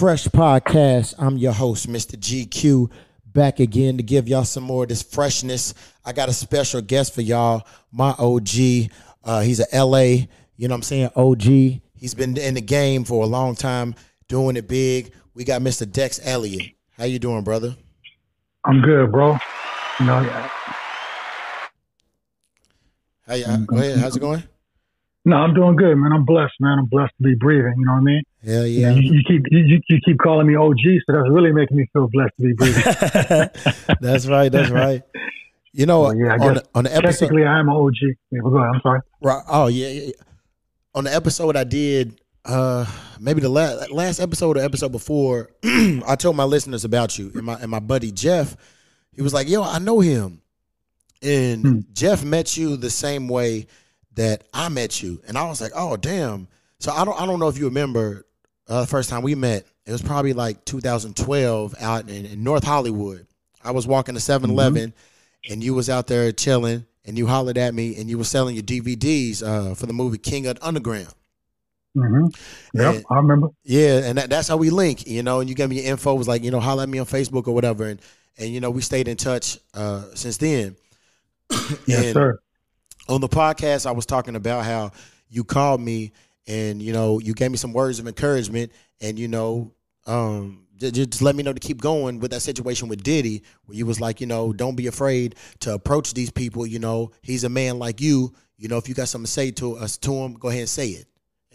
Fresh Podcast. I'm your host, Mr. GQ, back again to give y'all some more of this freshness. I got a special guest for y'all, my OG. Uh, he's a LA, you know what I'm saying, OG. He's been in the game for a long time, doing it big. We got Mr. Dex Elliott. How you doing, brother? I'm good, bro. You know, How you, go ahead. How's it going? No, I'm doing good, man. I'm blessed, man. I'm blessed to be breathing. You know what I mean? Hell yeah. you, you keep you, you keep calling me OG, so that's really making me feel blessed to be breathing. that's right. That's right. You know, Well, yeah, on, the, on the episode, Technically, I am an OG. Yeah, go ahead. I'm sorry. Right. Oh yeah, yeah. yeah. On the episode I did, uh, maybe the last last episode or episode before, I told my listeners about you and my and my buddy Jeff. He was like, "Yo, I know him," and Hmm. Jeff met you the same way that I met you, and I was like, "Oh, damn." So I don't I don't know if you remember uh, the first time we met. It was probably like 2012 out in, in North Hollywood. I was walking to 7-Eleven, and you was out there chilling, and you hollered at me, and you were selling your DVDs uh, for the movie King of the Underground. hmm Yep, And- I remember. Yeah, and that, that's how we link, you know. And you gave me your info, was like, you know, holler at me on Facebook or whatever, and and you know we stayed in touch uh, since then. Yes, And sir. On the podcast, I was talking about how you called me and you know you gave me some words of encouragement, and you know, um, ju- ju- just let me know to keep going with that situation with Diddy, where you was like, you know, don't be afraid to approach these people. You know, he's a man like you. You know, if you got something to say to us to him, go ahead and say it.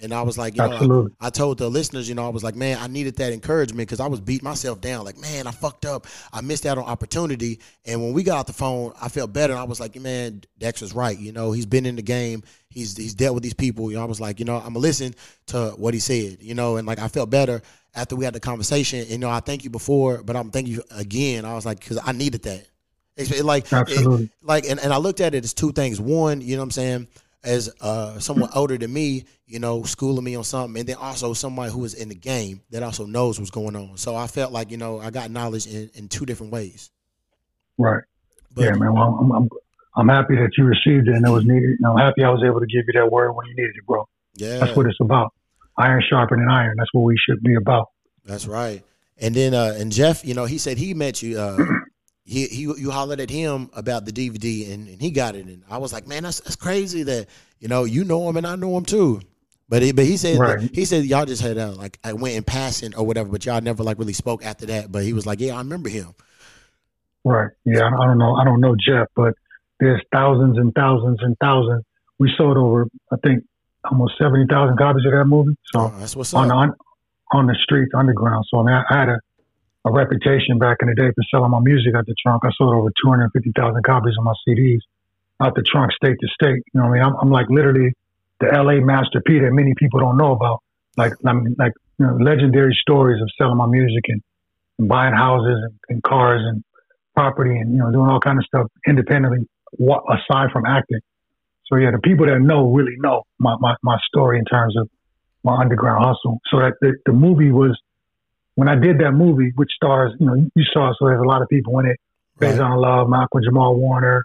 And I was like, you know, Absolutely. I told the listeners, you know, I was like, man, I needed that encouragement because I was beating myself down. Like, man, I fucked up. I missed out on opportunity. And when we got off the phone, I felt better. And I was like, man, Dex was right. You know, he's been in the game. He's he's dealt with these people. You know, I was like, you know, I'm gonna listen to what he said. You know, and like I felt better after we had the conversation. And, You know, I thank you before, but I'm thank you again. I was like, because I needed that. It's it- like it- like and, and I looked at it as two things. One, you know what I'm saying, as uh someone older than me, you know, schooling me on something, and then also somebody who is in the game that also knows what's going on. So I felt like, you know, I got knowledge in, in two different ways. Right. But yeah, man. Well, I'm, I'm I'm happy that you received it and it was needed. And I'm happy I was able to give you that word when you needed it, bro. yeah, That's what it's about. Iron sharpening iron. That's what we should be about. that's right. And then uh and Jeff, you know, he said he met you uh he, he you hollered at him about the DVD and, and he got it and I was like, man, that's that's crazy that you know you know him and I know him too. But he, but he said Right. he said y'all just had uh, like I went in passing or whatever, but y'all never like really spoke after that. But he was like, yeah, I remember him. Right. Yeah. I don't know. I don't know Jeff, but there's thousands and thousands and thousands. We sold over, I think, almost seventy thousand copies of that movie. So Oh, that's what's up. on on on the streets, underground. So I, mean, I, I had a, a reputation back in the day for selling my music out the trunk. I sold over two hundred fifty thousand copies of my CDs out the trunk, state to state. You know, what I mean, I'm, I'm like literally the LA Master P that many people don't know about. Like, I mean, like you know, legendary stories of selling my music and, and buying houses and, and cars and property and you know doing all kind of stuff independently, aside from acting. So yeah, the people that know really know my, my, my story in terms of my underground hustle. So that the, the movie was when I did that movie, which stars, you know, you, saw, so there's a lot of people in it. Right. Faizon Love, Malcolm Jamal Warner,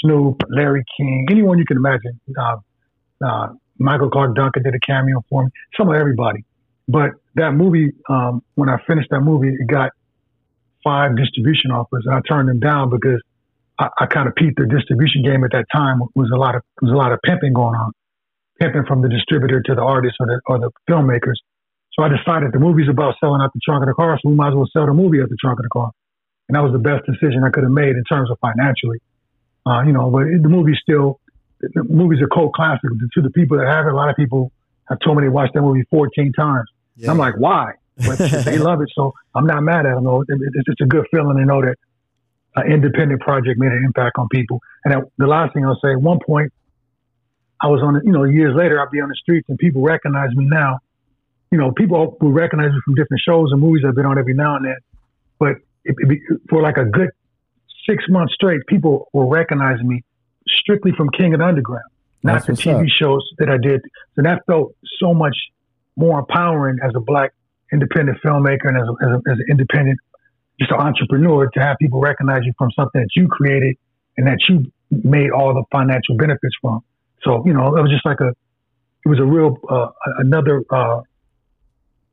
Snoop, Larry King, anyone you can imagine. Uh, uh, Michael Clarke Duncan did a cameo for me. Some of everybody. But that movie, um, when I finished that movie, it got five distribution offers, and I turned them down because I, I kind of peeped the distribution game at that time. It Was a lot of was a lot of pimping going on, pimping from the distributor to the artist or the or the filmmakers. So I decided the movie's about selling out the trunk of the car, so we might as well sell the movie at the trunk of the car. And that was the best decision I could have made in terms of financially. Uh, you know, but it, the movie's still, the movie's a cult classic. To the people that have it, a lot of people have told me they watched that movie 14 times. Yeah. I'm like, why? But they love it, so I'm not mad at them. Though. It, it, it's just a good feeling to know that an independent project made an impact on people. And the last thing I'll say, at one point, I was on, you know, years later, I'd be on the streets and people recognize me now. You know, people will recognize me from different shows and movies I've been on every now and then. But it, it, for like a good six months straight, people were recognizing me strictly from King of the Underground, That's not the TV up. shows that I did. So that felt so much more empowering as a black independent filmmaker and as, a, as, a, as an independent, just an entrepreneur to have people recognize you from something that you created and that you made all the financial benefits from. So, you know, it was just like a, it was a real, uh, another, uh,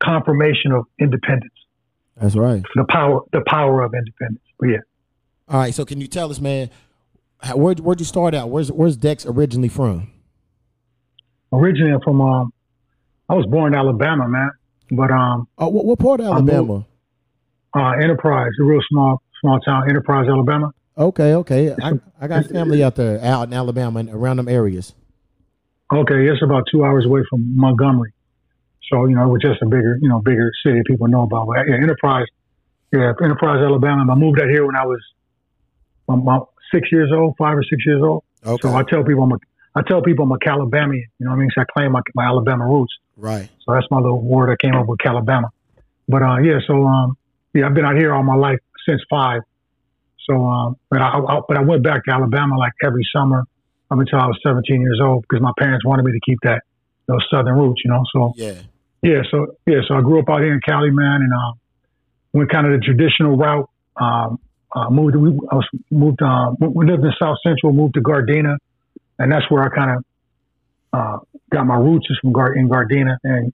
confirmation of independence. That's right. The power, the power of independence. But yeah. All right. So can you tell us, man, how, where where'd you start out? Where's Where's Dex originally from? Originally, I'm from um, I was born in Alabama, man. But um, oh, what, what part of Alabama? uh, Enterprise, a real small small town, Enterprise, Alabama. Okay, okay. I, I got family out there, out in Alabama, and around them areas. Okay, it's about two hours away from Montgomery. So you know, it was just a bigger, you know, bigger city people know about. But yeah, Enterprise, yeah, Enterprise, Alabama. I moved out here when I was about six years old, five or six years old. Okay. So I tell people I'm a, I tell people I'm a Calabamian. You know what I mean? So I claim my, my Alabama roots. Right. So that's my little word I came up with, Calabama. But uh, yeah, so um, yeah, I've been out here all my life since five. So, um, but I, I, but I went back to Alabama like every summer up until I was 17 years old because my parents wanted me to keep that those southern roots, you know. So yeah, yeah. So yeah, so I grew up out here in Cali, man, and uh, went kind of the traditional route. Um, uh, moved. We, I was moved. Uh, we lived in South Central. Moved to Gardena, and that's where I kind of uh, got my roots is from Gar- in Gardena. And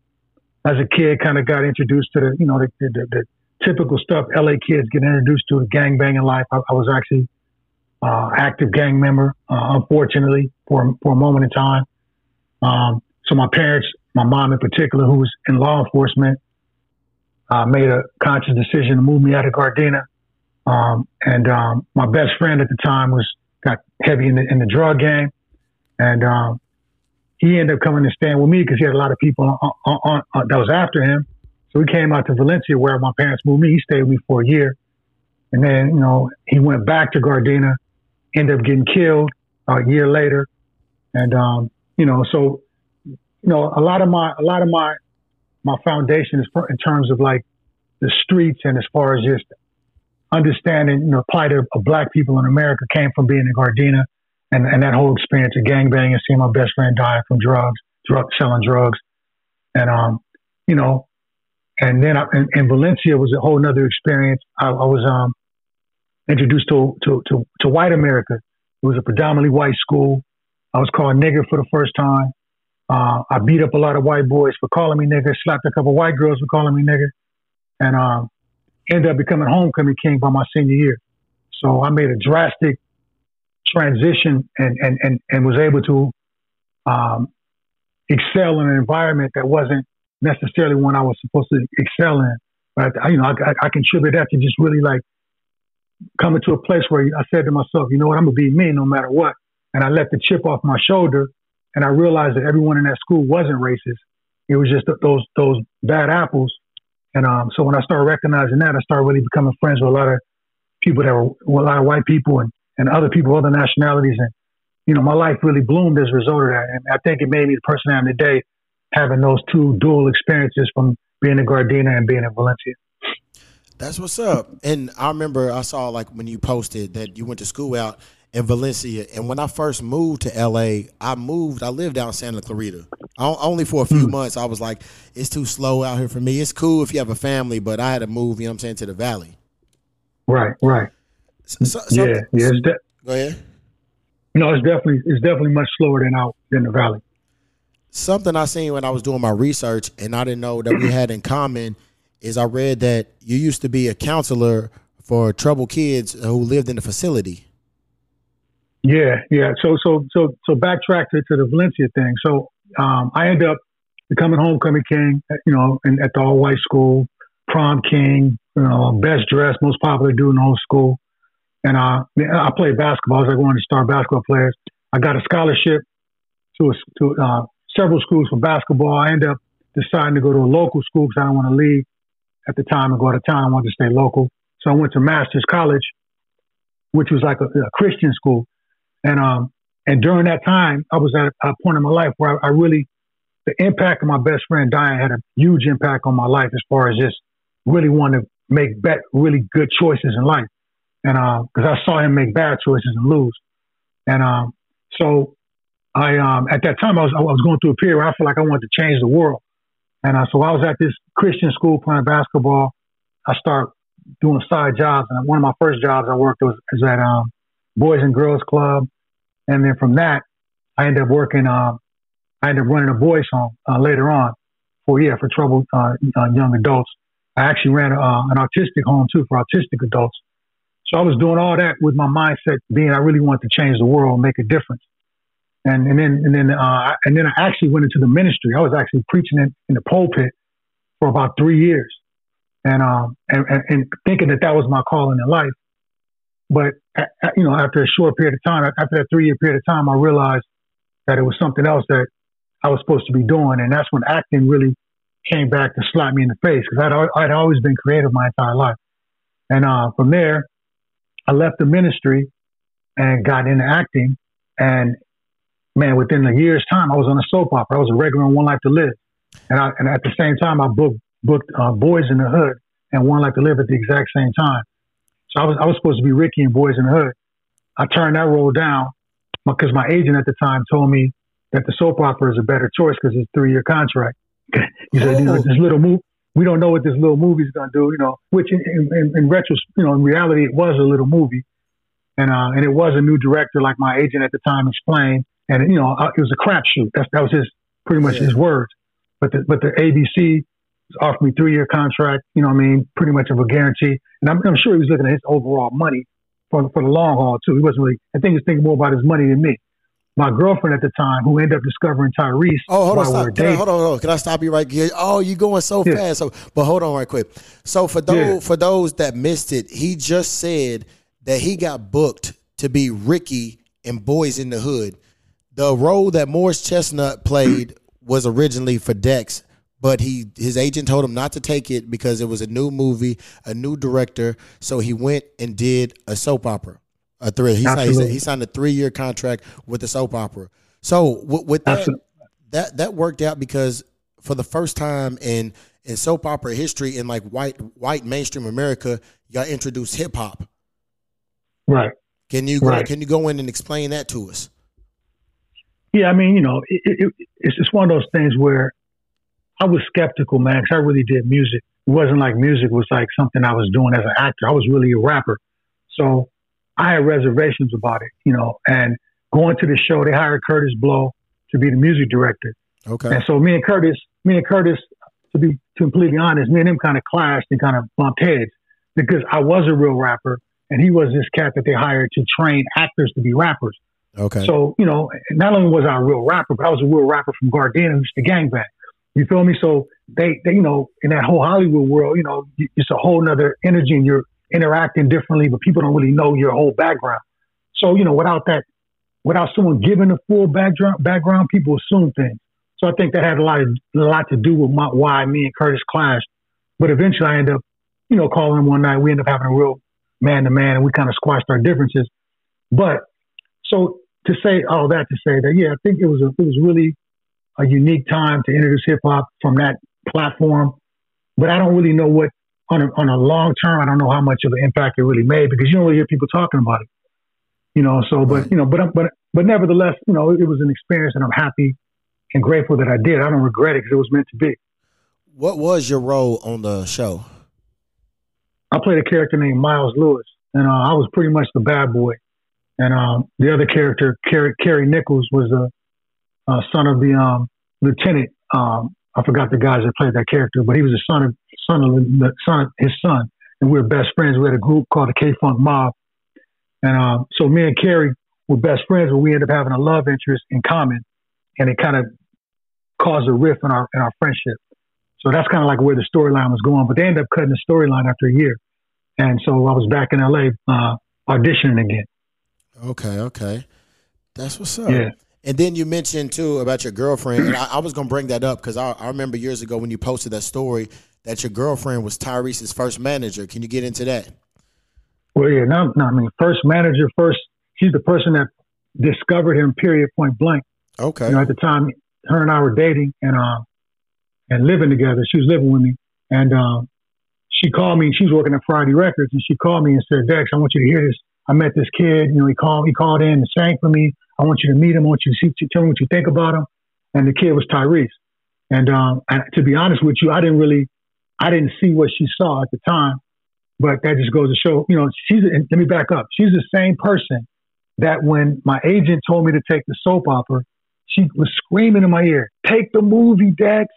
as a kid, kind of got introduced to the you know the, the, the typical stuff LA kids get introduced to the gang banging life. I, I was actually uh, active gang member, uh, unfortunately, for for a moment in time. Um, so my parents, my mom in particular, who was in law enforcement, uh, made a conscious decision to move me out of Gardena. Um, and um, my best friend at the time was got heavy in the, in the drug game, and um, he ended up coming to stand with me because he had a lot of people on, on, on, that was after him. So he came out to Valencia where my parents moved me. He stayed with me for a year. And then, you know, he went back to Gardena, ended up getting killed a year later. And, um, you know, so, you know, a lot of my, a lot of my, my foundation is in terms of like the streets and as far as just understanding, you know, plight of, of black people in America came from being in Gardena and, and that whole experience of gangbanging and seeing my best friend die from drugs, drug, selling drugs. And, um, you know, and then I, in, in, Valencia was a whole nother experience. I, I was um, introduced to, to, to, to, white America. It was a predominantly white school. I was called nigger for the first time. Uh, I beat up a lot of white boys for calling me nigger, slapped a couple white girls for calling me nigger, and um, ended up becoming homecoming king by my senior year. So I made a drastic transition and, and, and, and was able to um, excel in an environment that wasn't necessarily one I was supposed to excel in. But I, you know, I, I contribute that to just really like coming to a place where I said to myself, you know what, I'm gonna be me no matter what. And I let the chip off my shoulder, and I realized that everyone in that school wasn't racist. It was just those those bad apples. And um, so when I started recognizing that, I started really becoming friends with a lot of people that were a lot of white people and, and other people, other nationalities. And, you know, my life really bloomed as a result of that. And I think it made me the person I am today having those two dual experiences from being in Gardena and being in Valencia. That's what's up. And I remember I saw like when you posted that you went to school out in Valencia. And when I first moved to LA, I moved, I lived out in Santa Clarita. only for a few mm. months. I was like, it's too slow out here for me. It's cool if you have a family, but I had to move, you know what I'm saying, to the valley. Right, right. So, so, yeah, yeah. De- go ahead. No, it's definitely it's definitely much slower than out than the valley something I seen when I was doing my research, and I didn't know that we had in common, is I read that you used to be a counselor for troubled kids who lived in the facility. Yeah, yeah. So, so, so, so backtrack to, to the Valencia thing. So, um, I end up becoming homecoming king, you know, in, at the all white school, prom king, you know, best dressed, most popular dude in the whole school. And uh, I played basketball. I was like one of the star basketball players. I got a scholarship to a, to uh, several schools for basketball. I end up deciding to go to a local school because I didn't want to leave at the time and go out of town. I wanted to stay local. So I went to Masters College, which was like a, a Christian school. And um, and during that time, I was at a point in my life where I, I really, the impact of my best friend dying had a huge impact on my life as far as just really wanting to make bet, really good choices in life. And because uh, I saw him make bad choices and lose. And um, so I um, at that time I was I was going through a period where I felt like I wanted to change the world, and uh, so I was at this Christian school playing basketball. I started doing side jobs, and one of my first jobs I worked was, was at um, Boys and Girls Club, and then from that I ended up working. Um, I ended up running a boys' home uh, later on for yeah for troubled uh, uh, young adults. I actually ran uh, an autistic home too for autistic adults. So I was doing all that with my mindset being I really want to change the world make a difference. And, and then and then uh, and then I actually went into the ministry. I was actually preaching in, in the pulpit for about three years, and um and, and thinking that that was my calling in life. But you know, after a short period of time, after that three year period of time, I realized that it was something else that I was supposed to be doing, and that's when acting really came back to slap me in the face because I'd, I'd always been creative my entire life. And uh, from there, I left the ministry and got into acting. And man, within a year's time, I was on a soap opera. I was a regular on One Life to Live. And, I, and at the same time, I booked, booked uh, Boyz n the Hood and One Life to Live at the exact same time. So I was, I was supposed to be Ricky in Boyz n the Hood. I turned that role down because my agent at the time told me that the soap opera is a better choice because it's a three year contract. he said, oh. you know, this little move, we don't know what this little movie's going to do, you know, which in, in, in retrospect, you know, in reality, it was a little movie. And, uh, and it was a new director, like my agent at the time explained. And, you know, it was a crapshoot. That, that was his, pretty much yeah. his words. But the, but the ABC offered me three year contract, you know what I mean? Pretty much of a guarantee. And I'm, I'm sure he was looking at his overall money for, for the long haul too. He wasn't really, I think he was thinking more about his money than me my girlfriend at the time, who ended up discovering Tyrese. Oh, hold on, stop. Can I, hold on, hold on. Can I stop you right here? Oh, you going so yeah. fast. So, but hold on, right quick. So for those yeah. for those that missed it, he just said that he got booked to be Ricky in Boyz n the Hood. The role that Morris Chestnut played was originally for Dex, but he his agent told him not to take it because it was a new movie, a new director. So he went and did a soap opera. A three. He signed, he signed, a three year contract with the soap opera. So with, with that, that that worked out because for the first time in in soap opera history in like white white mainstream America, y'all introduced hip hop. Right. Can you right. can you go in and explain that to us? Yeah, I mean, you know, it, it, it's just one of those things where I was skeptical, man, because I really did music. It wasn't like music was like something I was doing as an actor. I was really a rapper. So I had reservations about it, you know, and going to the show, they hired Kurtis Blow to be the music director. Okay. And so me and Kurtis, me and Kurtis, to be completely honest, me and him kind of clashed and kind of bumped heads because I was a real rapper and he was this cat that they hired to train actors to be rappers. Okay. So, you know, not only was I a real rapper, but I was a real rapper from Gardena who's the gangbang. You feel me? So they, they, you know, in that whole Hollywood world, you know, it's a whole nother energy and you're, interacting differently, but people don't really know your whole background. So, you know, without that, without someone giving a full background, background, people assume things. So I think that had a lot of, a lot to do with my, why me and Kurtis clashed. But eventually I end up, you know, calling him one night. We end up having a real man to man and we kind of squashed our differences. But so to say all that to say that, yeah, I think it was a, it was really a unique time to introduce hip hop from that platform. But I don't really know what on a, on a long term, I don't know how much of an impact it really made because you don't really hear people talking about it. You know, so but you know, but but but nevertheless, you know, it was an experience, and I'm happy and grateful that I did. I don't regret it because it was meant to be. What was your role on the show? I played a character named Miles Lewis, and uh, I was pretty much the bad boy. And um, the other character, Kerry, Kerry Nichols, was a, a, son of the um, lieutenant. Um, I forgot the guys that played that character, but he was the son of son of the son of his son, and we were best friends. We had a group called the K Funk Mob, and um, so me and Kerry were best friends, but we ended up having a love interest in common, and it kind of caused a rift in our in our friendship. So that's kind of like where the storyline was going. But they ended up cutting the storyline after a year, and so I was back in LA uh, auditioning again. Okay, okay, that's what's up. Yeah. And then you mentioned too about your girlfriend, and I, I was gonna bring that up because I, I, remember years ago when you posted that story that your girlfriend was Tyrese's first manager. Can you get into that? Well, yeah, no, no, I mean, first manager, first, she's the person that discovered him, period, point blank. Okay. You know, at the time, her and I were dating and um and living together. She was living with me, and um, she called me. She was working at Friday Records, and she called me and said, "Dex, I want you to hear this. I met this kid. You know, he called. He called in and sang for me. I want you to meet him. I want you to see, tell me what you think about him. And the kid was Tyrese. And, um, and to be honest with you, I didn't really, I didn't see what she saw at the time, but that just goes to show, you know, she's, let me back up. She's the same person that when my agent told me to take the soap opera, she was screaming in my ear, take the movie, Dex,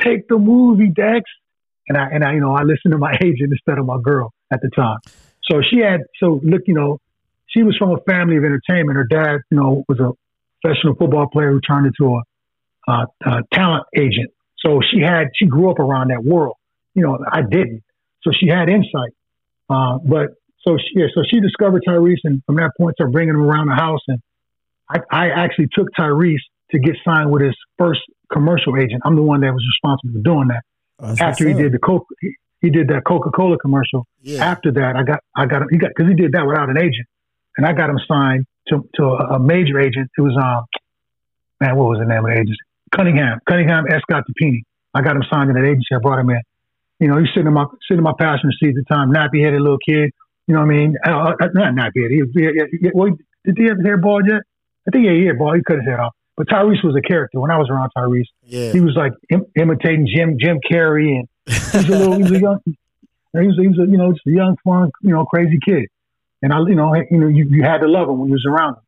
take the movie, Dex. And I and I, you know, I listened to my agent instead of my girl at the time. So she had so look, you know, she was from a family of entertainment. Her dad, you know, was a professional football player who turned into a, talent agent. So she had she grew up around that world. You know, I didn't. So she had insight. Uh, but so she, yeah, so she discovered Tyrese, and from that point, started bringing him around the house. And I, I actually took Tyrese to get signed with his first commercial agent. I'm the one that was responsible for doing that. Oh, After he did the Coke, he, he did that Coca Cola commercial. Yeah. After that, I got I got he got because he did that without an agent, and I got him signed to to a, a major agent. It was um man, what was the name of the agency? Cunningham, Cunningham Escott Dipene. I got him signed in that agency. I brought him in. You know, he's sitting in my sitting in my passenger seat at the time, nappy headed little kid. You know what I mean? Uh, uh not nappy headed. He, he, he, well, did he have his hair bald yet? I think yeah, he had hair bald. He cut his hair off. But Tyrese was a character when I was around Tyrese. Yeah. He was like Im- imitating Jim Jim Carrey, and he was a little, he was a young, he was, he was a, you know just a young, fun, you know, crazy kid. And I, you know, you know, you, you had to love him when you was around him.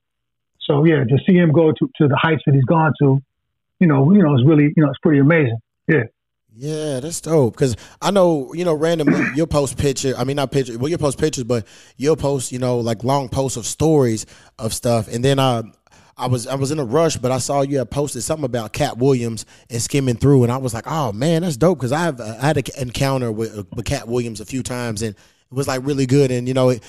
So yeah, to see him go to, to the heights that he's gone to, you know, you know, it's really, you know, it's pretty amazing. Yeah. Yeah, that's dope. Cause I know, you know, randomly you'll post picture. I mean, not picture. Well, you'll post pictures, but you'll post, you know, like long posts of stories of stuff. And then I, I was I was in a rush, but I saw you had posted something about Katt Williams and skimming through, and I was like, oh man, that's dope. Cause I've I had an encounter with with Katt Williams a few times, and it was like really good. And you know, it,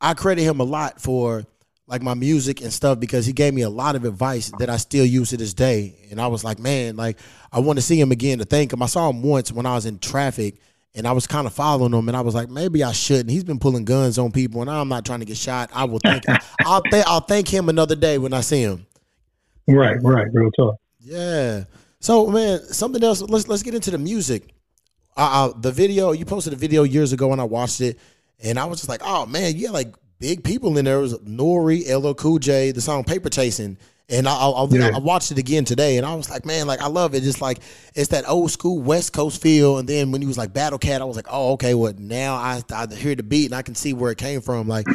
I credit him a lot for like my music and stuff because he gave me a lot of advice that I still use to this day. And I was like, man, like I want to see him again to thank him. I saw him once when I was in traffic and I was kind of following him and I was like, maybe I shouldn't. He's been pulling guns on people and I'm not trying to get shot. I will think I'll th- I'll thank him another day when I see him. Right, right, real talk. Yeah. So man, something else. Let's let's get into the music. Uh, uh, the video you posted a video years ago and I watched it, and I was just like, oh man, you had like big people in there. It was Nori, LL Cool J, the song Paper Chasing. And I, I, yeah. I, watched it again today, and I was like, man, like I love it. Just like it's that old school West Coast feel. And then when he was like Battle Cat, I was like, oh, okay, well now I, I hear the beat and I can see where it came from. Like,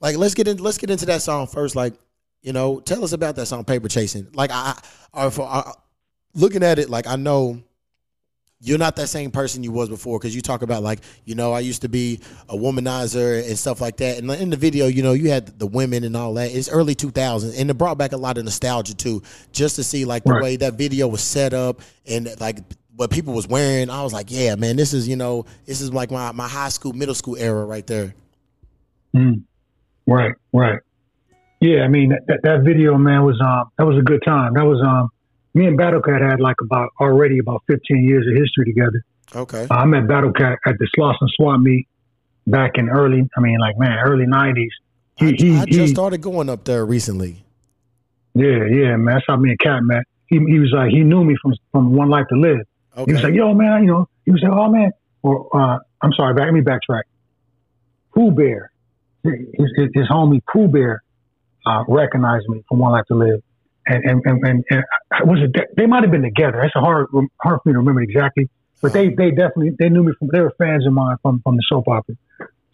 like let's get in, let's get into that song first. Like, you know, tell us about that song Paper Chasing. Like I, I, for, I looking at it, like I know you're not that same person you was before because you talk about like you know I used to be a womanizer and stuff like that. And in the video, you know, you had the women and all that. It's early 2000s, and it brought back a lot of nostalgia too, just to see like the right. way that video was set up and like what people was wearing. I was like, yeah, man, this is you know, this is like my my high school, middle school era right there. Mm. Right, right. Yeah, I mean that, that video, man, was um that was a good time. That was um me and Battlecat had like about already about 15 years of history together. Okay. Uh, I met Battlecat at the Slauson Swap meet back in early, I mean, like, man, early 90s. He, I, he, I just he, started going up there recently. Yeah, yeah, man. That's how me and Cat met. He, he was like, he knew me from from One Life to Live. Okay. He was like, yo, man, you know, he was like, oh, man. Or, uh, I'm sorry, back, let me backtrack. Pooh Bear, his, his, his homie Pooh Bear, uh, recognized me from One Life to Live and and and, and, and was it? They might have been together. That's a hard hard for me to remember exactly, but they they definitely they knew me from. They were fans of mine from from the soap opera,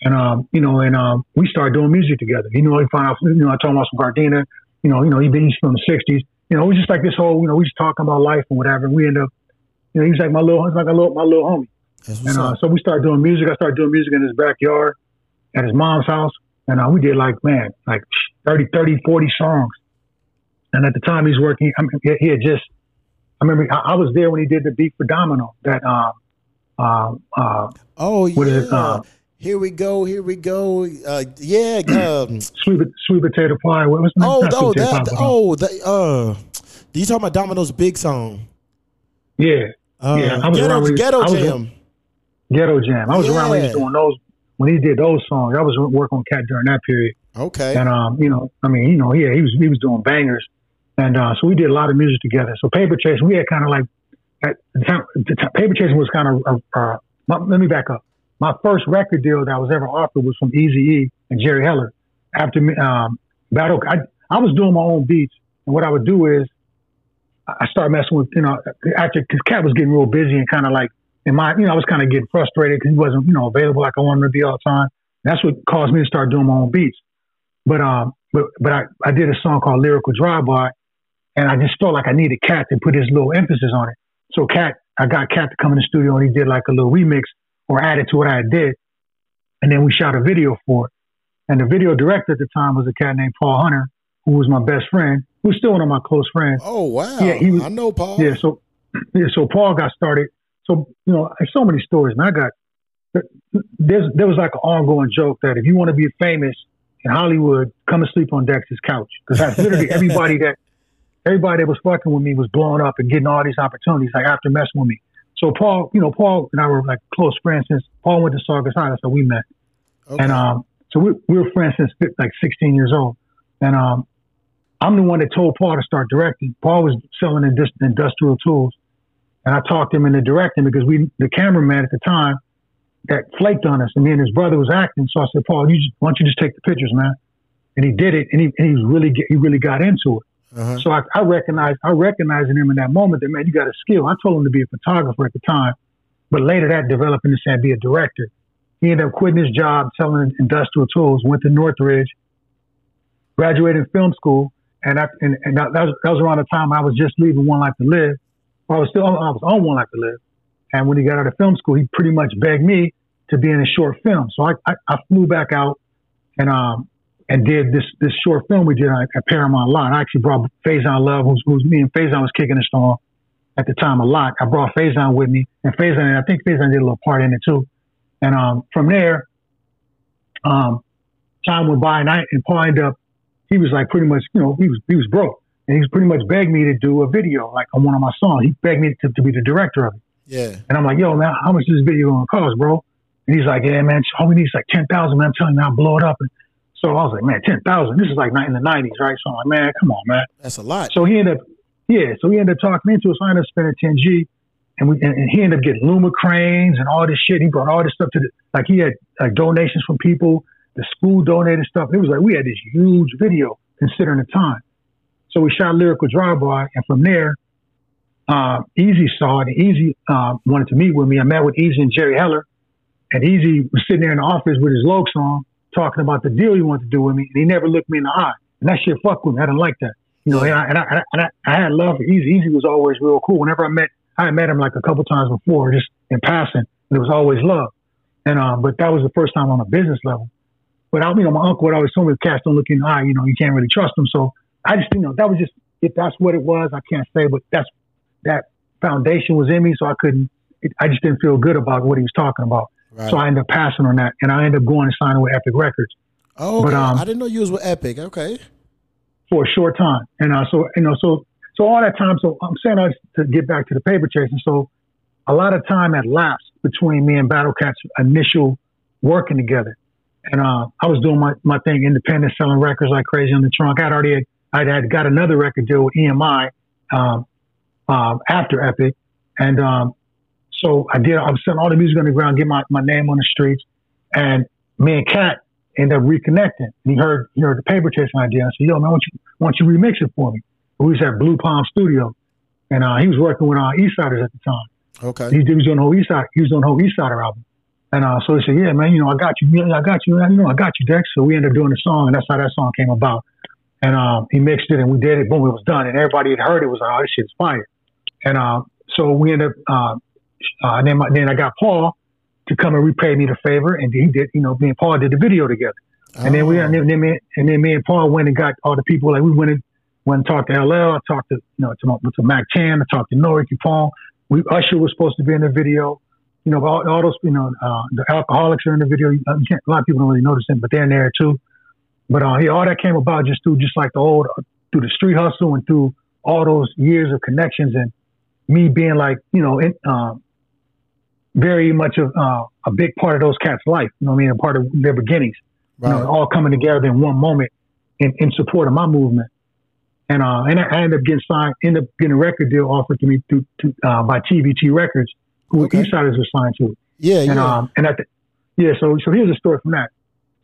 and um you know and um we started doing music together. You know, he found out. You know, I told him about some Gardena. You know, you know, he been he's from the '60s. You know, it was just like this whole. You know, we just talking about life and whatever. And we end up. You know, he was like my little, like a little, my little homie. And uh, so we started doing music. I started doing music in his backyard at his mom's house. And uh, we did like, man, like 30, 30, 40 songs. And at the time he's working, I mean, he had just, I remember I, I, was there when he did the beat for Domino. That, um, uh, uh, oh, yeah. It, uh, here we go. Here we go. Uh, yeah. Um, sweet, sweet potato pie. What was oh, oh, that, pie, oh, the, uh, do you talk about Domino's big song? Yeah. Uh, yeah. I was ghetto, around ghetto jam. Ghetto jam. I was yeah. around when he was doing those when he did those songs. I was working on Cat during that period. Okay. And um, you know, I mean, you know, yeah, he was he was doing bangers. And uh, so we did a lot of music together. So Paper Chasing, we had kind of like, at the time, the time, Paper Chasing was kind of, uh, uh, let me back up. My first record deal that I was ever offered was from Eazy E and Jerry Heller. After um, Battle, I, I was doing my own beats. And what I would do is I started messing with, you know, after, because Cat was getting real busy and kind of like, in my, you know, I was kind of getting frustrated because he wasn't, you know, available like I wanted to be all the time. That's what caused me to start doing my own beats. But um, but but I, I did a song called Lyrical Drive By, and I just felt like I needed Cat to put his little emphasis on it. So Cat I got Cat to come in the studio and he did like a little remix or added to what I did. And then we shot a video for it. And the video director at the time was a cat named Paul Hunter, who was my best friend, who's still one of my close friends. Oh wow! Yeah, he was, I know Paul. Yeah, so yeah, so Paul got started. So you know, so many stories, and I got there's there was like an ongoing joke that if you want to be famous in Hollywood, come and sleep on Dex's couch because that's literally everybody that everybody that was fucking with me was blowing up and getting all these opportunities like after messing with me. So Paul, you know, Paul and I were like close friends since Paul went to Saugus High. That's how we met. Okay. And um, so we, we were friends since like 16 years old. And um, I'm the one that told Paul to start directing. Paul was selling industrial tools, and I talked him into directing because we, the cameraman at the time, that flaked on us, and me and his brother was acting. So I said, Paul, you just, why don't you just take the pictures, man? And he did it, and he, and he was really he really got into it. Uh-huh. So I, I recognized I recognized in him in that moment that man, you got a skill. I told him to be a photographer at the time, but later that developed into saying be a director. He ended up quitting his job selling industrial tools, went to Northridge, graduated film school, and I, and, and that, was, that was around the time I was just leaving One Life to Live. I was still I was on One Life to Live, and when he got out of film school, he pretty much begged me to be in a short film. So I, I, I flew back out and um and did this this short film we did at, at Paramount Lot. I actually brought Faizon Love, who's, who's me and Faizon was kicking the storm at the time a lot. I brought Faizon with me, and Faizon, I think Faizon did a little part in it too. And um, from there, um, time went by, and I and Paul ended up. He was like pretty much, you know, he was he was broke, and he was pretty much begged me to do a video like on one of my songs. He begged me to, to be the director of it. Yeah. And I'm like, yo, man, how much is this video gonna cost, bro? And he's like, yeah, man, all we need is like ten thousand. Man, I'm telling you, I'll blow it up. And so I was like, man, ten thousand. This is like in the nineties, right? So I'm like, man, come on, man. That's a lot. So he ended up, yeah. So he ended up talking into it. So I ended up spending ten G and we and, and, he ended up getting Luma cranes and all this shit. He brought all this stuff to the like he had like donations from people. The school donated stuff. It was like we had this huge video considering the time. So we shot lyrical drive-by, and from there, uh, Eazy saw it. And Eazy uh, wanted to meet with me. I met with Eazy and Jerry Heller, and Eazy was sitting there in the office with his Loke song, talking about the deal he wanted to do with me, and he never looked me in the eye. And that shit fucked with me. I didn't like that. You know, and I, and I, and I, I had love for Eazy. Eazy was always real cool. Whenever I met I had met him like a couple times before, just in passing. And it was always love. And um, but that was the first time on a business level. But I, you know, my uncle would always tell me, "Cats don't look in the eye. You know, you can't really trust them." So I just, you know, that was just if that's what it was. I can't say, but that's that foundation was in me, so I couldn't. It, I just didn't feel good about what he was talking about. Right. So I ended up passing on that, and I ended up going and signing with Epic Records. Oh, okay. but um, I didn't know you was with Epic. Okay, for a short time, and uh, so you know, so so all that time, so I'm saying that to get back to the paper chasing. So a lot of time had lapsed between me and Battle Cat's initial working together. And uh, I was doing my, my thing, independent, selling records like crazy on the trunk. I'd already had, I'd had got another record deal with EMI um, um, after Epic. And um, so I did, I was selling all the music on the ground, get my, my name on the streets. And me and Cat ended up reconnecting. And he heard, he heard the paper chasing idea. I said, yo, man, why don't you, why don't you remix it for me? we was at Blue Palm Studio, and uh, he was working with our uh, Eastsiders at the time. Okay. He, he was doing the whole Eastside. He was doing the whole Eastsider album. And uh, so he said, "Yeah, man, you know, I got you. I got you. You know, I got you, Dex." So we ended up doing the song, and that's how that song came about. And um, he mixed it, and we did it. Boom, it was done, and everybody had heard it. Was like, "Oh, this shit's fire." And uh, so we ended up. Uh, uh, and then, my, then I got Paul to come and repay me the favor, and he did. You know, me and Paul did the video together. Oh. And then we, and then, me, and then me and Paul went and got all the people. Like we went and Went and talked to LL. I talked to, you know, to, to Mac Chan. I talked to Nori Capone. We, Usher was supposed to be in the video. You know, all, all those, you know, uh, the Alkaholiks are in the video. a lot of people don't really notice them, but they're in there too. But uh, yeah, all that came about just through, just like the old, through the street hustle and through all those years of connections and me being like, you know, in, um, very much of uh, a big part of those cats' life. You know, I mean, a part of their beginnings. Right. You know, all coming together in one moment in, in support of my movement. And uh, and I ended up getting signed, ended up getting a record deal offered to me to, to uh, by TVT Records, who okay. Eastsiders were signed to. Yeah, and, yeah. Um, and at the, yeah, so so here's a story from that.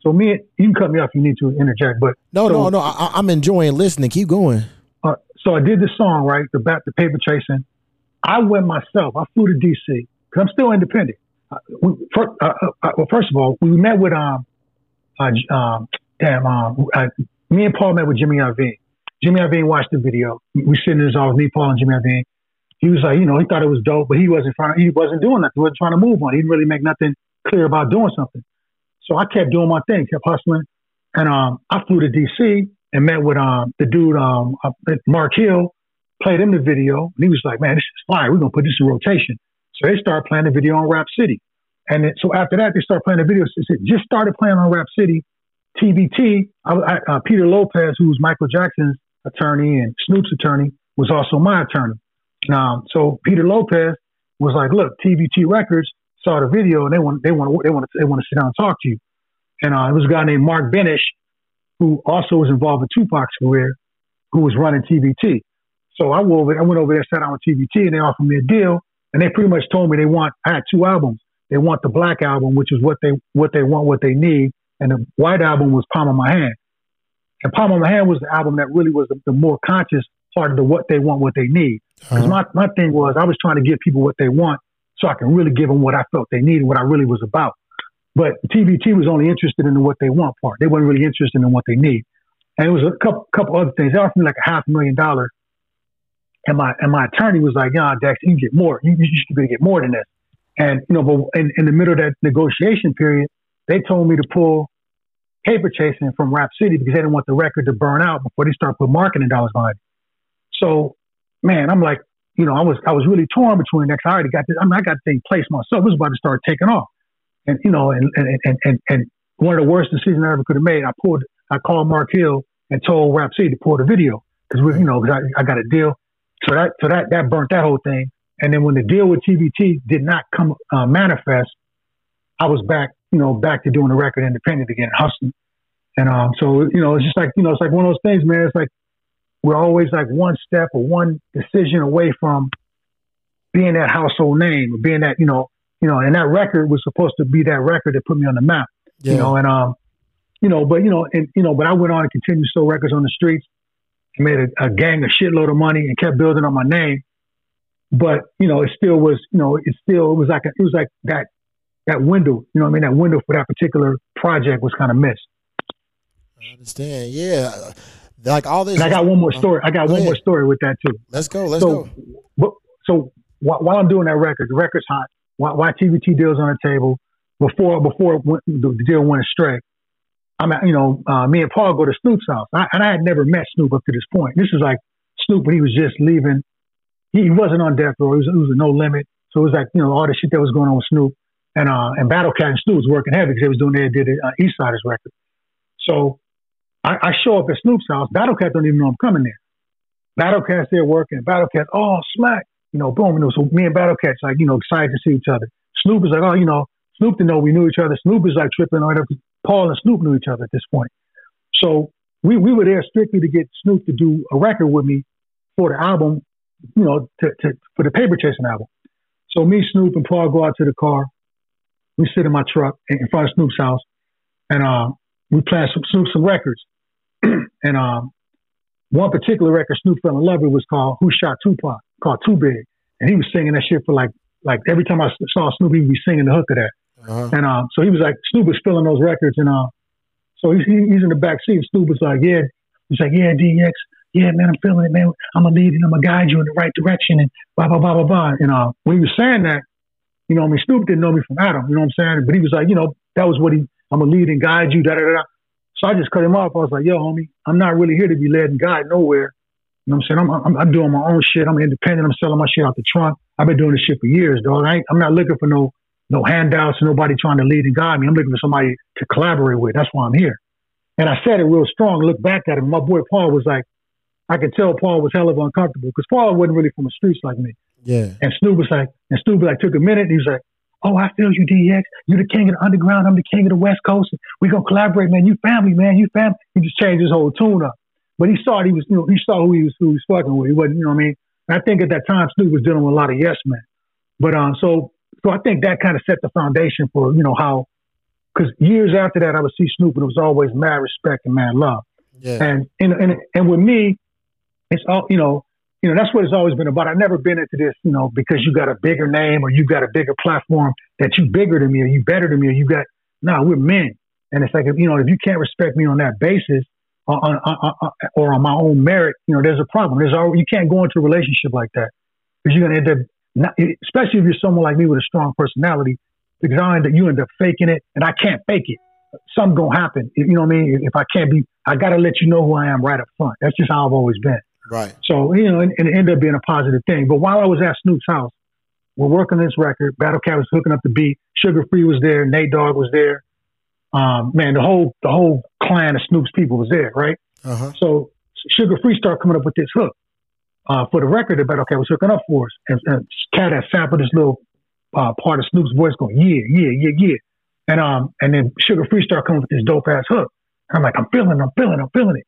So me, you can cut me off if you need to interject, but no, so, no, no. I, am enjoying listening. Keep going. Uh, so I did this song, right? The back, the paper chasing. I went myself. I flew to DC because I'm still independent. Uh, we, for, uh, uh, well, first of all, we met with um, uh, um, damn, um, me and Paul met with Jimmy Iovine. Jimmy Iovine watched the video. We sitting in his office, me, Paul, and Jimmy Iovine. he was like, you know, he thought it was dope, but he wasn't trying. He wasn't doing nothing. He wasn't trying to move on. He didn't really make nothing clear about doing something. So I kept doing my thing, kept hustling, and um, I flew to DC and met with um the dude um Mark Hill, played him the video, and he was like, man, this is fire. We're gonna put this in rotation. So they started playing the video on Rap City, and then, so after that they started playing the video. So it just started playing on Rap City. TVT, I, I, uh, Peter Lopez, who was Michael Jackson's attorney and Snoop's attorney, was also my attorney. Um, so Peter Lopez was like, "Look, TVT Records saw the video and they want they want they want to they want to sit down and talk to you." And uh, it was a guy named Mark Benish, who also was involved in Tupac's career, who was running TVT. So I went over, I went over there, sat down with TVT, and they offered me a deal. And they pretty much told me they want I had two albums. They want the black album, which is what they what they want, what they need, and the white album was Palm of My Hand. And Palm of My Hand was the album that really was the, the more conscious part of the what they want, what they need. Because uh-huh. my, my thing was I was trying to give people what they want so I can really give them what I felt they needed, what I really was about. But TVT was only interested in the what they want part. They weren't really interested in what they need. And it was a couple couple other things. They offered me like a half million dollars. And my and my attorney was like, "Yeah, Dex, you get more. You, you should be able to get more than this." And you know, but in, in the middle of that negotiation period, they told me to pull paper chasing from Rap City because they didn't want the record to burn out before they start putting marketing dollars behind it. So, man, I'm like, you know, I was I was really torn between that. I already got this. I mean, I got the thing placed myself. It was about to start taking off, and you know, and and and and, and one of the worst decisions I ever could have made. I pulled. I called Mark Hill and told Rap City to pull the video because we, you know, cause I, I got a deal. So that so that that burnt that whole thing. And then when the deal with TVT did not come uh, manifest, I was back, you know, back to doing the record independent again, hustling. And um, so you know, it's just like you know, it's like one of those things, man. It's like we're always like one step or one decision away from being that household name or being that, you know, you know, and that record was supposed to be that record that put me on the map. Yeah. You know, and um, you know, but you know, and you know, but I went on and continued to sell records on the streets, made a, a gang a shitload of money and kept building on my name. But, you know, it still was, you know, it still it was like a, it was like that that window, you know I mean? That window for that particular project was kind of missed. I understand. Yeah. Like all this. And I got one more story. I got go one ahead. more story with that too. Let's go. Let's so, go. So while I'm doing that record, the record's hot. Why TVT deals on the table before before the deal went astray. I'm you know, uh, me and Paul go to Snoop's house, I, and I had never met Snoop up to this point. This is like Snoop when he was just leaving. He, he wasn't on death row. He was, it was a no limit. So it was like you know all the shit that was going on with Snoop, and uh, and Battle Cat and Snoop was working heavy because they was doing they did uh, East Siders record. So I, I show up at Snoop's house. Battle Cat don't even know I'm coming there. Battle Cat's there working. Battle Cat, oh, smack. You know, boom. It was so me and Battle Cat's like, you know, excited to see each other. Snoop is like, oh, you know, Snoop didn't know we knew each other. Snoop is like tripping on it. Paul and Snoop knew each other at this point. So we, we were there strictly to get Snoop to do a record with me for the album, you know, to, to for the paper chasing album. So me, Snoop, and Paul go out to the car. We sit in my truck in front of Snoop's house, and uh, we play some Snoop some records. and um, one particular record Snoop fell in love with was called "Who Shot Tupac," called "Too Big," and he was singing that shit for like like every time I saw Snoop, he'd be singing the hook of that. Uh-huh. And um, so he was like Snoop was filling those records, and uh, so he's he's in the back seat. Snoop was like, "Yeah," he's like, "Yeah, DX." Yeah, man, I'm feeling it, man. I'm gonna lead and I'm gonna guide you in the right direction, and blah blah blah blah blah. And uh, when he was saying that, you know, I mean, Snoop didn't know me from Adam, you know what I'm saying? But he was like, you know, that was what he, I'm gonna lead and guide you, da da da. So I just cut him off. I was like, yo, homie, I'm not really here to be led and guided nowhere. You know what I'm saying? I'm, I'm, I'm, doing my own shit. I'm independent. I'm selling my shit out the trunk. I've been doing this shit for years, dog. I am not looking for no no handouts, nobody trying to lead and guide me. I'm looking for somebody to collaborate with. That's why I'm here. And I said it real strong. Look back at him. My boy Paul was like, I could tell Paul was hell of uncomfortable because Paul wasn't really from the streets like me. Yeah. And Snoop was like, and Snoop like took a minute. And he was like, Oh, I feel you, DX. You're the king of the underground. I'm the king of the West Coast. We gonna collaborate, man. You family, man. You family. He just changed his whole tune up. But he saw he was, you know, he saw who he was, who he was fucking with. He wasn't, you know what I mean? And I think at that time Snoop was dealing with a lot of yes men. But um, so so I think that kind of set the foundation for you know how, because years after that I would see Snoop and it was always mad respect and mad love. Yeah. And and and and with me, it's all you know you know, that's what it's always been about. I've never been into this, you know, because you got a bigger name or you got a bigger platform that you bigger than me or you better than me or you got, no, nah, we're men. And it's like, you know, if you can't respect me on that basis on, on, on, or on my own merit, you know, there's a problem. There's always, you can't go into a relationship like that because you're gonna end up, not, especially if you're someone like me with a strong personality, because I end up, you end up faking it, and I can't fake it. Something gonna happen. You know what I mean? If I can't be, I gotta let you know who I am right up front. That's just how I've always been. Right. So you know, and, and it ended up being a positive thing. But while I was at Snoop's house, we're working this record. Battle Cat was hooking up the beat. Suga Free was there. Nate Dogg was there. Um, man, the whole the whole clan of Snoop's people was there, right? Uh-huh. So Suga Free started coming up with this hook uh, for the record that Battle Cat was hooking up for us. And, and Cat had sampled this little uh, part of Snoop's voice going, yeah, yeah, yeah, yeah. And um, and then Suga Free started coming with this dope ass hook. I'm like, I'm feeling, I'm feeling, I'm feeling it.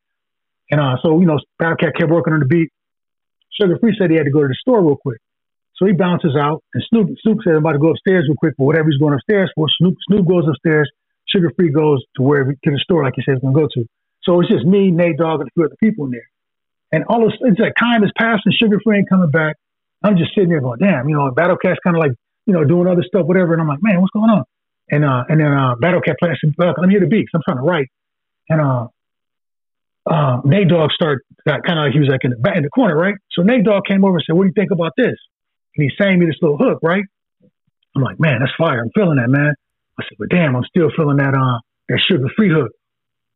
And uh, so you know, Battle Cat kept working on the beat. Suga Free said he had to go to the store real quick. So he bounces out, and Snoop Snoop said, "I'm about to go upstairs real quick for whatever he's going upstairs for." Snoop Snoop goes upstairs. Suga Free goes to where to the store, like he said he's to go to. So it's just me, Nate Dogg, and a few other people in there. And all of it's like time is passing, Suga Free ain't coming back. I'm just sitting there going, "Damn," you know. Battle Cat's kind of like, you know, doing other stuff, whatever. And I'm like, "Man, what's going on?" And uh, and then uh, Battle Cat plays. Me hear the beats. I'm trying to write, and uh, uh, Nate Dogg started kind of like he was like in the back in the corner, right? So Nate Dogg came over and said, "What do you think about this?" and he's saying me this little hook, right? I'm like, man, that's fire. I'm feeling that, man. I said, but damn, I'm still feeling that uh that Suga Free hook.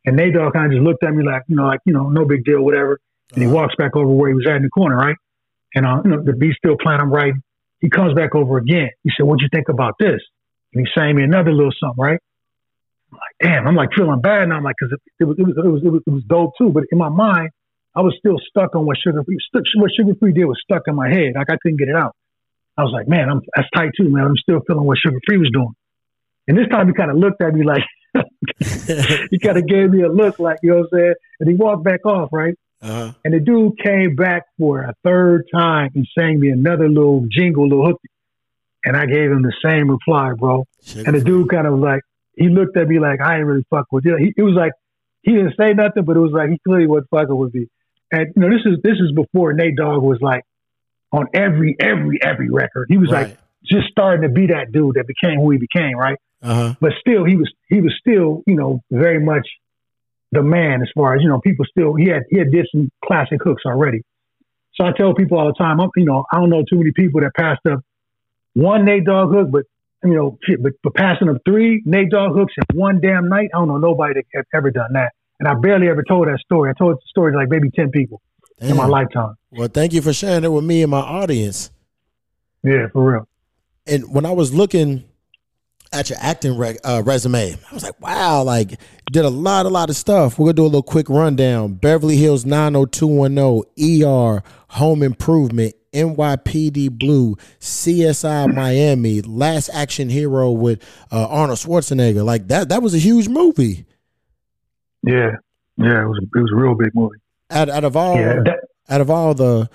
And Nate Dogg kind of just looked at me like, you know, like, you know, no big deal, whatever. And he uh-huh. walks back over where he was at in the corner, right? And uh, you know, the beat's still playing, I'm writing. He comes back over again. He said, What'd you think about this? And he's saying me another little something, right? I'm like, damn, I'm like feeling bad now. I'm like, cause it, it, was, it, was, it was, it was, it was dope too. But in my mind, I was still stuck on what Suga Free, what Suga Free did was stuck in my head. Like I couldn't get it out. I was like, man, I'm that's tight too, man. I'm still feeling what Suga Free was doing. And this time he kind of looked at me like he kind of gave me a look like, you know what I'm saying? And he walked back off, right? Uh-huh. And the dude came back for a third time and sang me another little jingle, little hook. And I gave him the same reply, bro. Sugar and the dude kind of like, he looked at me like, I ain't really fuck with you. He, it was like, he didn't say nothing, but it was like, he clearly wasn't fucking with me. And, you know, this is, this is before Nate Dogg was like, on every every every record. He was right. like just starting to be that dude that became who he became, right? Uh-huh. But still, he was he was still you know very much the man as far as you know. People still he had he had did some classic hooks already. So I tell people all the time, I'm, you know, I don't know too many people that passed up one Nate Dogg hook, but you know, shit, but, but passing up three Nate Dogg hooks in one damn night, I don't know nobody that ever done that. And I barely ever told that story. I told the story to like maybe ten people. Damn. in my lifetime. Well, thank you for sharing it with me and my audience. Yeah, for real. And when I was looking at your acting re- uh, resume, I was like, wow, like you did a lot, a lot of stuff. We're gonna do a little quick rundown. Beverly Hills 90210, ER, Home Improvement, NYPD Blue, CSI Miami, Last Action Hero with uh, Arnold Schwarzenegger. Like that, that was a huge movie. Yeah, yeah, it was. It was a real big movie out, out of all yeah, that, out of all the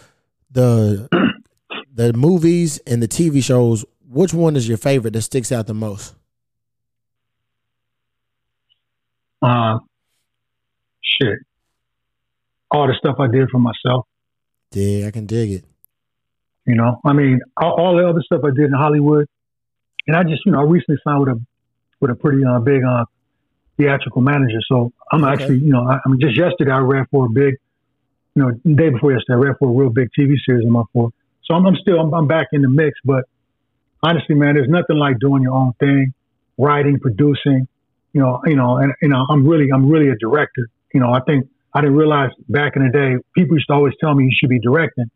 the the movies and the TV shows, which one is your favorite that sticks out the most? Uh, shit. All the stuff I did for myself. Yeah, I can dig it. You know, I mean, all, all, the other stuff I did in Hollywood, and I just, you know, I recently signed with a with a pretty uh, big uh, theatrical manager. So I'm okay. actually, you know, I, I, mean, just yesterday I ran for a big, you know, the day before yesterday I ran for a real big TV series I'm up for. So I'm, I'm still, I'm, I'm, back in the mix. But honestly, man, there's nothing like doing your own thing, writing, producing, you know, you know, and you know, I'm really, I'm really a director. You know, I think I didn't realize back in the day, people used to always tell me you should be directing.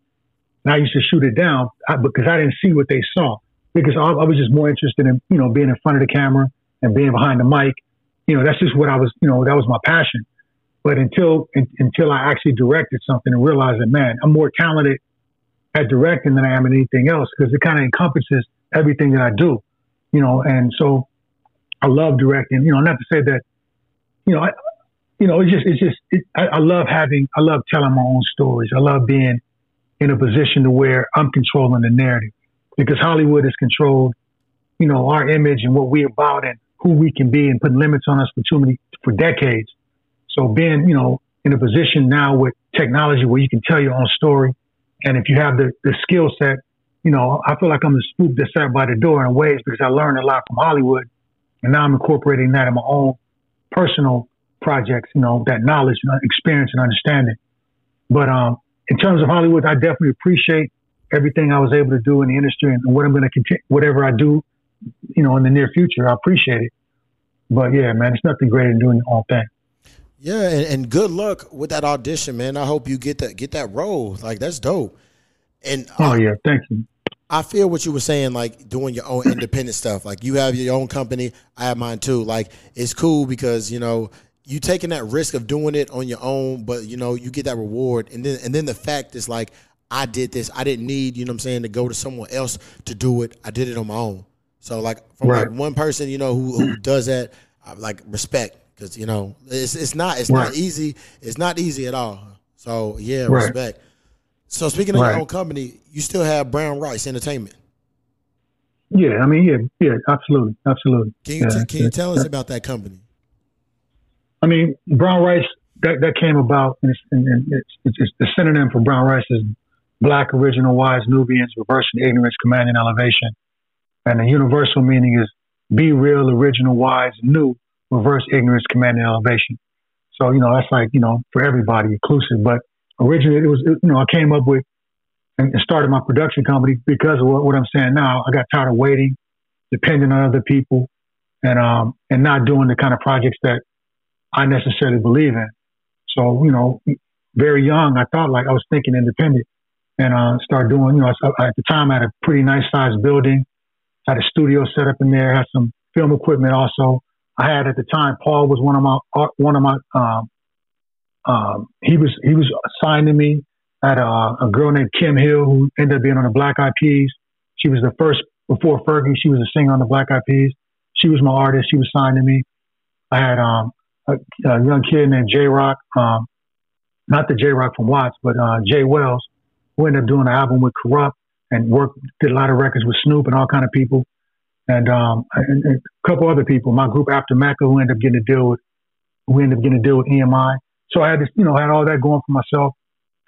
And I used to shoot it down because I didn't see what they saw because I, I was just more interested in, you know, being in front of the camera and being behind the mic you know, that's just what I was, you know, that was my passion. But until in, until I actually directed something and realized that, man, I'm more talented at directing than I am in anything else because it kind of encompasses everything that I do, you know. And so I love directing. You know, not to say that, you know, I, you know, it's just it's just it, I, I love having I love telling my own stories. I love being in a position to where I'm controlling the narrative because Hollywood has controlled, you know, our image and what we're about and who we can be and putting limits on us for too many for decades. So being, you know, in a position now with technology where you can tell your own story, and if you have the, the skill set, you know, I feel like I'm the spook that sat by the door in ways because I learned a lot from Hollywood, and now I'm incorporating that in my own personal projects. You know, that knowledge and experience and understanding. But um, in terms of Hollywood, I definitely appreciate everything I was able to do in the industry and what I'm going to continue, whatever I do, you know, in the near future. I appreciate it. But yeah, man, it's nothing greater than doing your own thing. Yeah, and, and good luck with that audition, man. I hope you get that get that role. Like that's dope. And oh I, yeah, thank you. I feel what you were saying, like doing your own independent stuff. Like you have your own company, I have mine too. Like it's cool because you know you taking that risk of doing it on your own, but you know you get that reward, and then and then the fact is like I did this. I didn't need you know what I'm saying to go to someone else to do it. I did it on my own. So like from right. like one person, you know, who who does that, I like respect because you know it's it's not it's right. not easy. It's not easy at all. So yeah, right. respect. So speaking of your own company, you still have Brown Rice Entertainment. Yeah, I mean, yeah, yeah, absolutely, absolutely. Can you yeah, t- can you tell us about that company? I mean, brown rice that, that came about, and, it's, and it's, it's, it's, the synonym for brown rice is black, original, wise, Nubians, reversing ignorance, commanding elevation. And the universal meaning is be real, original, wise, new, reverse ignorance, commanding elevation. So, you know, that's like, you know, for everybody, inclusive. But originally, it was, you know, I came up with and started my production company because of what, what I'm saying now. I got tired of waiting, depending on other people, and um, and not doing the kind of projects that I necessarily believe in. So, you know, very young, I thought like I was thinking independent and uh, started doing, you know, I, at the time I had a pretty nice sized building had a studio set up in there, had some film equipment also. I had at the time, Paul was one of my, uh, one of my, um, um, he was, he was assigned to me. at a, a, girl named Kim Hill who ended up being on the Black Eyed Peas. She was the first, before Fergie, she was a singer on the Black Eyed Peas. She was my artist. She was signed to me. I had, um, a, a young kid named J Rock, um, not the J Rock from Watts, but, uh, J Wells, who ended up doing an album with Kurupt and worked, did a lot of records with Snoop and all kind of people. And, um, and, and a couple other people, my group after Mecca, who ended up getting a deal with, we ended up getting a deal with EMI. So I had this, you know, had all that going for myself.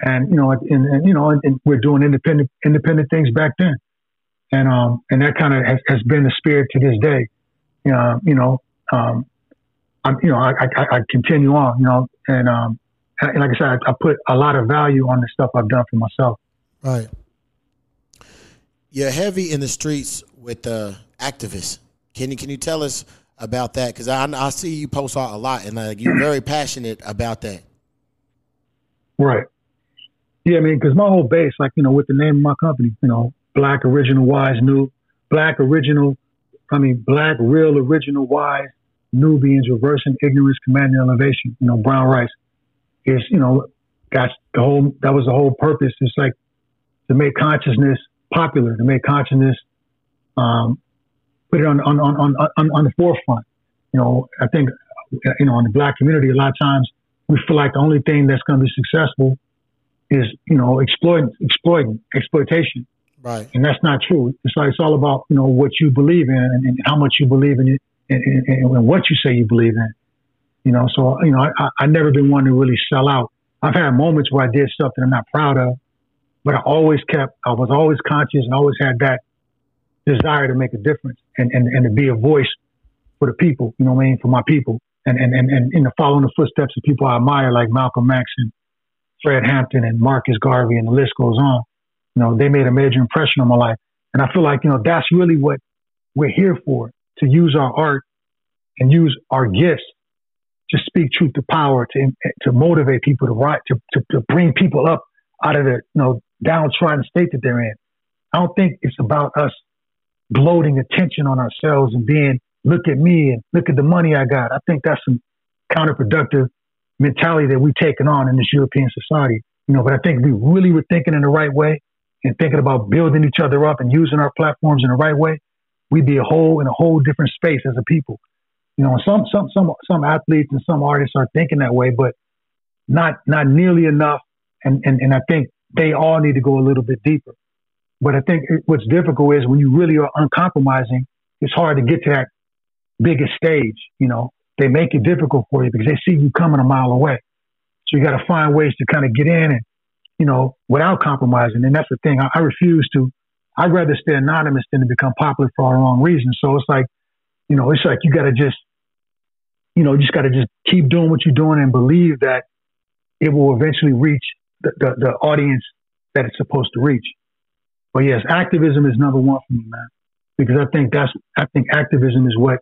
And, you know, and, and you know, and, and, we're doing independent, independent things back then. And, um, and that kind of has, has been the spirit to this day. Uh, you know, um, I'm, you know, I, I, I continue on, you know, and, um, and like I said, I, I put a lot of value on the stuff I've done for myself. Right you're heavy in the streets with the activists. Can you can you tell us about that? Because I, I see you post out a lot, and like you're very passionate about that. Right. Yeah, I mean, because my whole base, like you know, with the name of my company, you know, Black Original Wise New, Black Original, I mean, Black Real Original Wise Nubians reversing ignorance, commanding elevation. You know, brown rice is you know that's the whole that was the whole purpose. It's like to make consciousness popular, to make consciousness, um, put it on, on, on, on, on the forefront. You know, I think, you know, in the black community, a lot of times we feel like the only thing that's going to be successful is, you know, exploiting, exploiting, exploitation. Right. And that's not true. It's like, it's all about, you know, what you believe in and, and how much you believe in it and, and, and, what you say you believe in. You know, so, you know, I, I never been one to really sell out. I've had moments where I did stuff that I'm not proud of, but I always kept, I was always conscious and always had that desire to make a difference and, and, and to be a voice for the people, you know what I mean, for my people. And, and, and, and, and following the footsteps of people I admire like Malcolm X and Fred Hampton and Marcus Garvey and the list goes on. You know, they made a major impression on my life. And I feel like, you know, that's really what we're here for, to use our art and use our gifts to speak truth to power, to, to motivate people to write, to, to, to bring people up out of the, you know, downtrodden state that they're in. I don't think it's about us bloating attention on ourselves and being, look at me and look at the money I got. I think that's some counterproductive mentality that we've taken on in this European society. You know, but I think if we really were thinking in the right way and thinking about building each other up and using our platforms in the right way, we'd be a whole in a whole different space as a people. You know, some some some some athletes and some artists are thinking that way, but not not nearly enough. And and, and I think they all need to go a little bit deeper. But I think what's difficult is when you really are uncompromising, it's hard to get to that biggest stage. You know, they make it difficult for you because they see you coming a mile away. So you got to find ways to kind of get in and, you know, without compromising. And that's the thing. I, I refuse to. I'd rather stay anonymous than to become popular for all the wrong reasons. So it's like, you know, it's like you got to just, you know, just got to just keep doing what you're doing and believe that it will eventually reach the, the, the audience that it's supposed to reach. But yes, activism is number one for me, man, because I think that's I think activism is what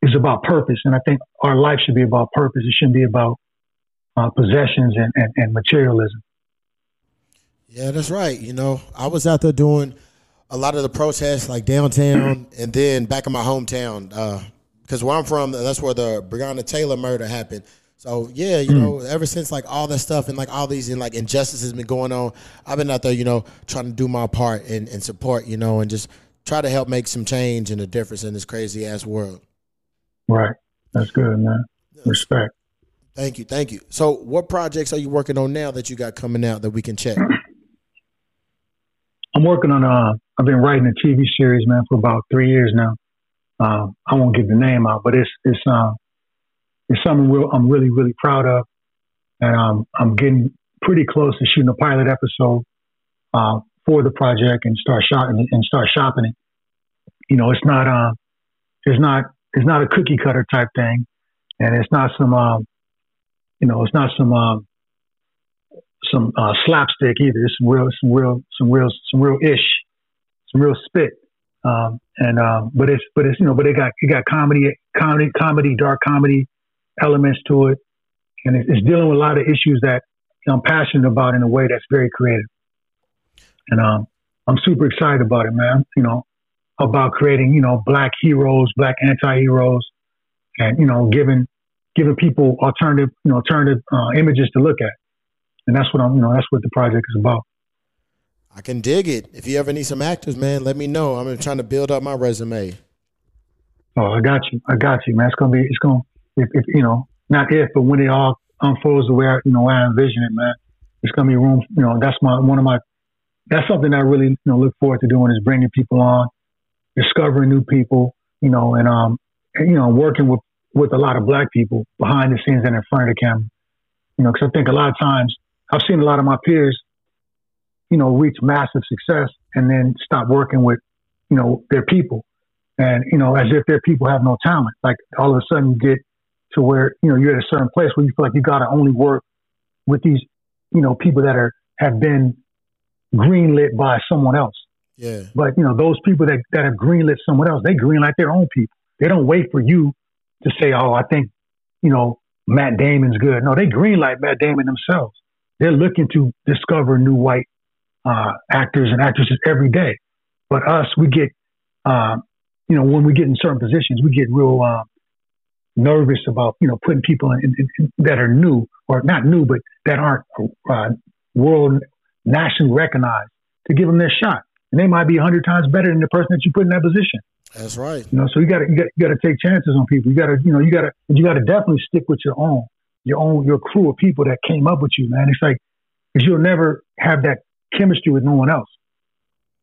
is about purpose, and I think our life should be about purpose. It shouldn't be about uh, possessions and, and, and materialism. Yeah, that's right. You know, I was out there doing a lot of the protests, like downtown, and then back in my hometown, because uh, where I'm from, that's where the Breonna Taylor murder happened. So yeah, you mm. know, ever since like all that stuff and like all these and like injustices been going on, I've been out there, you know, trying to do my part and, and support, you know, and just try to help make some change and a difference in this crazy ass world. Right. That's good, man. Respect. Thank you, thank you. So, what projects are you working on now that you got coming out that we can check? I'm working on. Uh, I've been writing a TV series, man, for about three years now. Uh, I won't give the name out, but it's it's uh, it's something real, I'm really, really proud of. And um, I'm getting pretty close to shooting a pilot episode uh, for the project and start shopping and start shopping it. You know, it's not uh, it's not it's not a cookie cutter type thing, and it's not some uh, you know, it's not some uh, some uh, slapstick either. It's some real, some real, some real, some real ish, some real spit. Um, and um, but it's but it's you know, but it got it got comedy, comedy, comedy, dark comedy, elements to it, and it's dealing with a lot of issues that I'm passionate about in a way that's very creative. And um, I'm super excited about it, man. You know, about creating you know black heroes, black anti-heroes, and you know giving giving people alternative you know alternative uh, images to look at. And that's what I'm you know that's what the project is about. I can dig it. If you ever need some actors, man, let me know. I'm trying to build up my resume. Oh, I got you. I got you, man. It's gonna be. It's gonna if, if you know, not if, but when it all unfolds the way I, you know, I envision it, man, it's gonna be room. You know, that's my one of my. That's something I really you know look forward to doing is bringing people on, discovering new people, you know, and um, and, you know, working with with a lot of black people behind the scenes and in front of the camera. You know, because I think a lot of times I've seen a lot of my peers, you know, reach massive success and then stop working with, you know, their people, and you know, as if their people have no talent. Like all of a sudden you get to where you know you're at a certain place where you feel like you got to only work with these you know people that are have been greenlit by someone else. Yeah. But you know those people that that have greenlit someone else, they greenlight their own people. They don't wait for you to say, "Oh, I think you know Matt Damon's good." No, they greenlight Matt Damon themselves. They're looking to discover new white uh, actors and actresses every day. But us, we get, uh, you know, when we get in certain positions, we get real uh, nervous about you know putting people in, in, in, that are new or not new but that aren't uh, world nationally recognized to give them their shot. And they might be a hundred times better than the person that you put in that position. That's right. You know so you got to you got to take chances on people. You got to you know you got to you got to definitely stick with your own your own your crew of people that came up with you man. It's like because you'll never have that chemistry with no one else.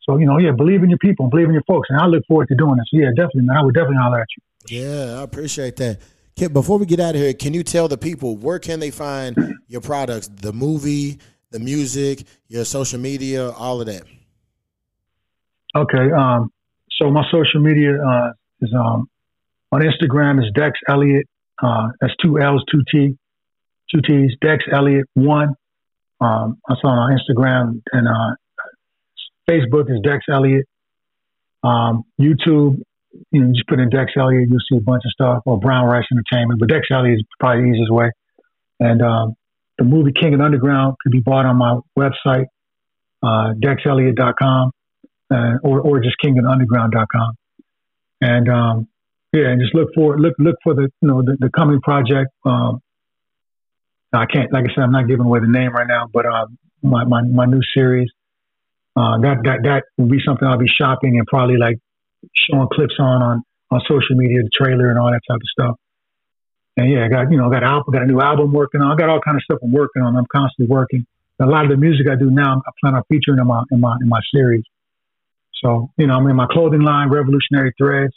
So you know yeah believe in your people believe in your folks and i look forward to doing this. So, yeah definitely man. I would definitely holler at you yeah, I appreciate that. Kim, before we get out of here, can you tell the people where can they find your products, the movie, the music, your social media, all of that? Okay. Um, so my social media uh, is um, on Instagram is Dex Elliott. Uh, that's two L's, two T, two T's. Dex Elliott one. Um, I saw on Instagram and uh, Facebook is Dex Elliott. Um, YouTube you know, just put in Dex Elliott, you'll see a bunch of stuff, or Brown Rice Entertainment, but Dex Elliott is probably the easiest way. And um, the movie King and Underground could be bought on my website, uh, dexelliott.com, uh, or, or just kingandunderground.com. And um, yeah, and just look for look look for the you know the, the coming project. Um, I can't, like I said, I'm not giving away the name right now, but uh, my, my my new series uh, that that that will be something I'll be shopping and probably like showing clips on on on social media, the trailer and all that type of stuff. And yeah, I got you know, I got album, got a new album working on. I got all kind of stuff I'm working on. I'm constantly working. A lot of the music I do now, I plan on featuring in my in my in my series. So you know, I'm in my clothing line, Revolutionary Threads.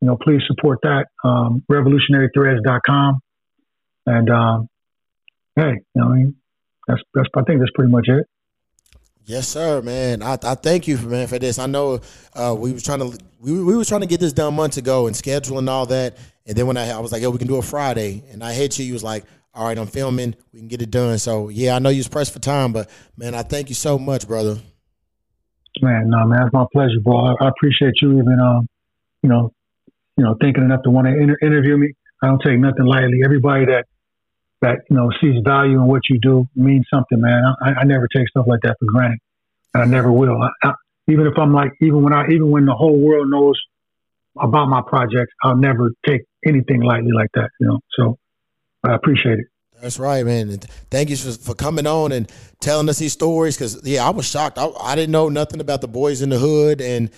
You know, please support that. Um, revolutionarythreads.com. And um, hey, you know, I mean, that's that's I think that's pretty much it. Yes, sir, man. I, I thank you for man for this. I know uh, we was trying to we, we was trying to get this done months ago and scheduling and all that. And then when I, I was like, yo, we can do it Friday, and I hit you. You was like, all right, I'm filming. We can get it done. So yeah, I know you was pressed for time, but man, I thank you so much, brother. Man, no, man, it's my pleasure, bro. I, I appreciate you even, um, you know, you know, thinking enough to want to inter- interview me. I don't take nothing lightly. Everybody that that you know sees value in what you do means something, man. I, I never take stuff like that for granted, and I never will. I, I, even if I'm like, even when I, even when the whole world knows about my projects, I'll never take anything lightly like that. You know, so I appreciate it. That's right, man. And thank you for, for coming on and telling us these stories. Cause yeah, I was shocked. I, I didn't know nothing about the Boyz n the Hood and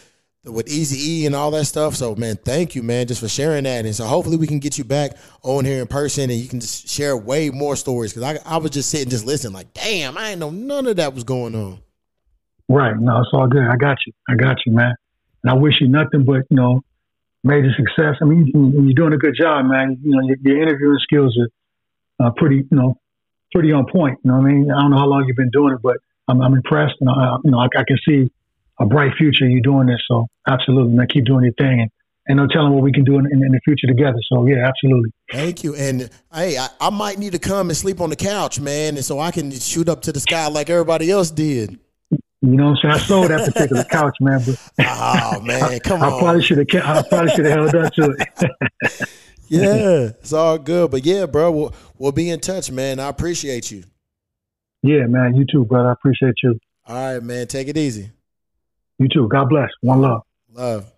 with Eazy E and all that stuff. So man, thank you, man, just for sharing that. And so hopefully we can get you back on here in person and you can just share way more stories. Cause I, I was just sitting, just listening, like, damn, I didn't know none of that was going on. Right. No, it's all good. I got you. I got you, man. And I wish you nothing but, you know, major success. I mean, you're doing a good job, man. You know, your, your interviewing skills are uh, pretty, you know, pretty on point. You know what I mean? I don't know how long you've been doing it, but I'm, I'm impressed. And, I, you know, I, I, can see a bright future you doing this. So absolutely, man, keep doing your thing. And, and no telling what we can do in, in, in, the future together. So yeah, absolutely. Thank you. And hey, I, I might need to come and sleep on the couch, man, and so I can shoot up to the sky like everybody else did. You know what I'm saying? I sold that particular couch, man. But oh man, come I, on. I probably should have. I probably should have held on to it. yeah, it's all good. But yeah, bro, we'll we'll be in touch, man. I appreciate you. Yeah, man. You too, brother. I appreciate you. All right, man. Take it easy. You too. God bless. One love. Love.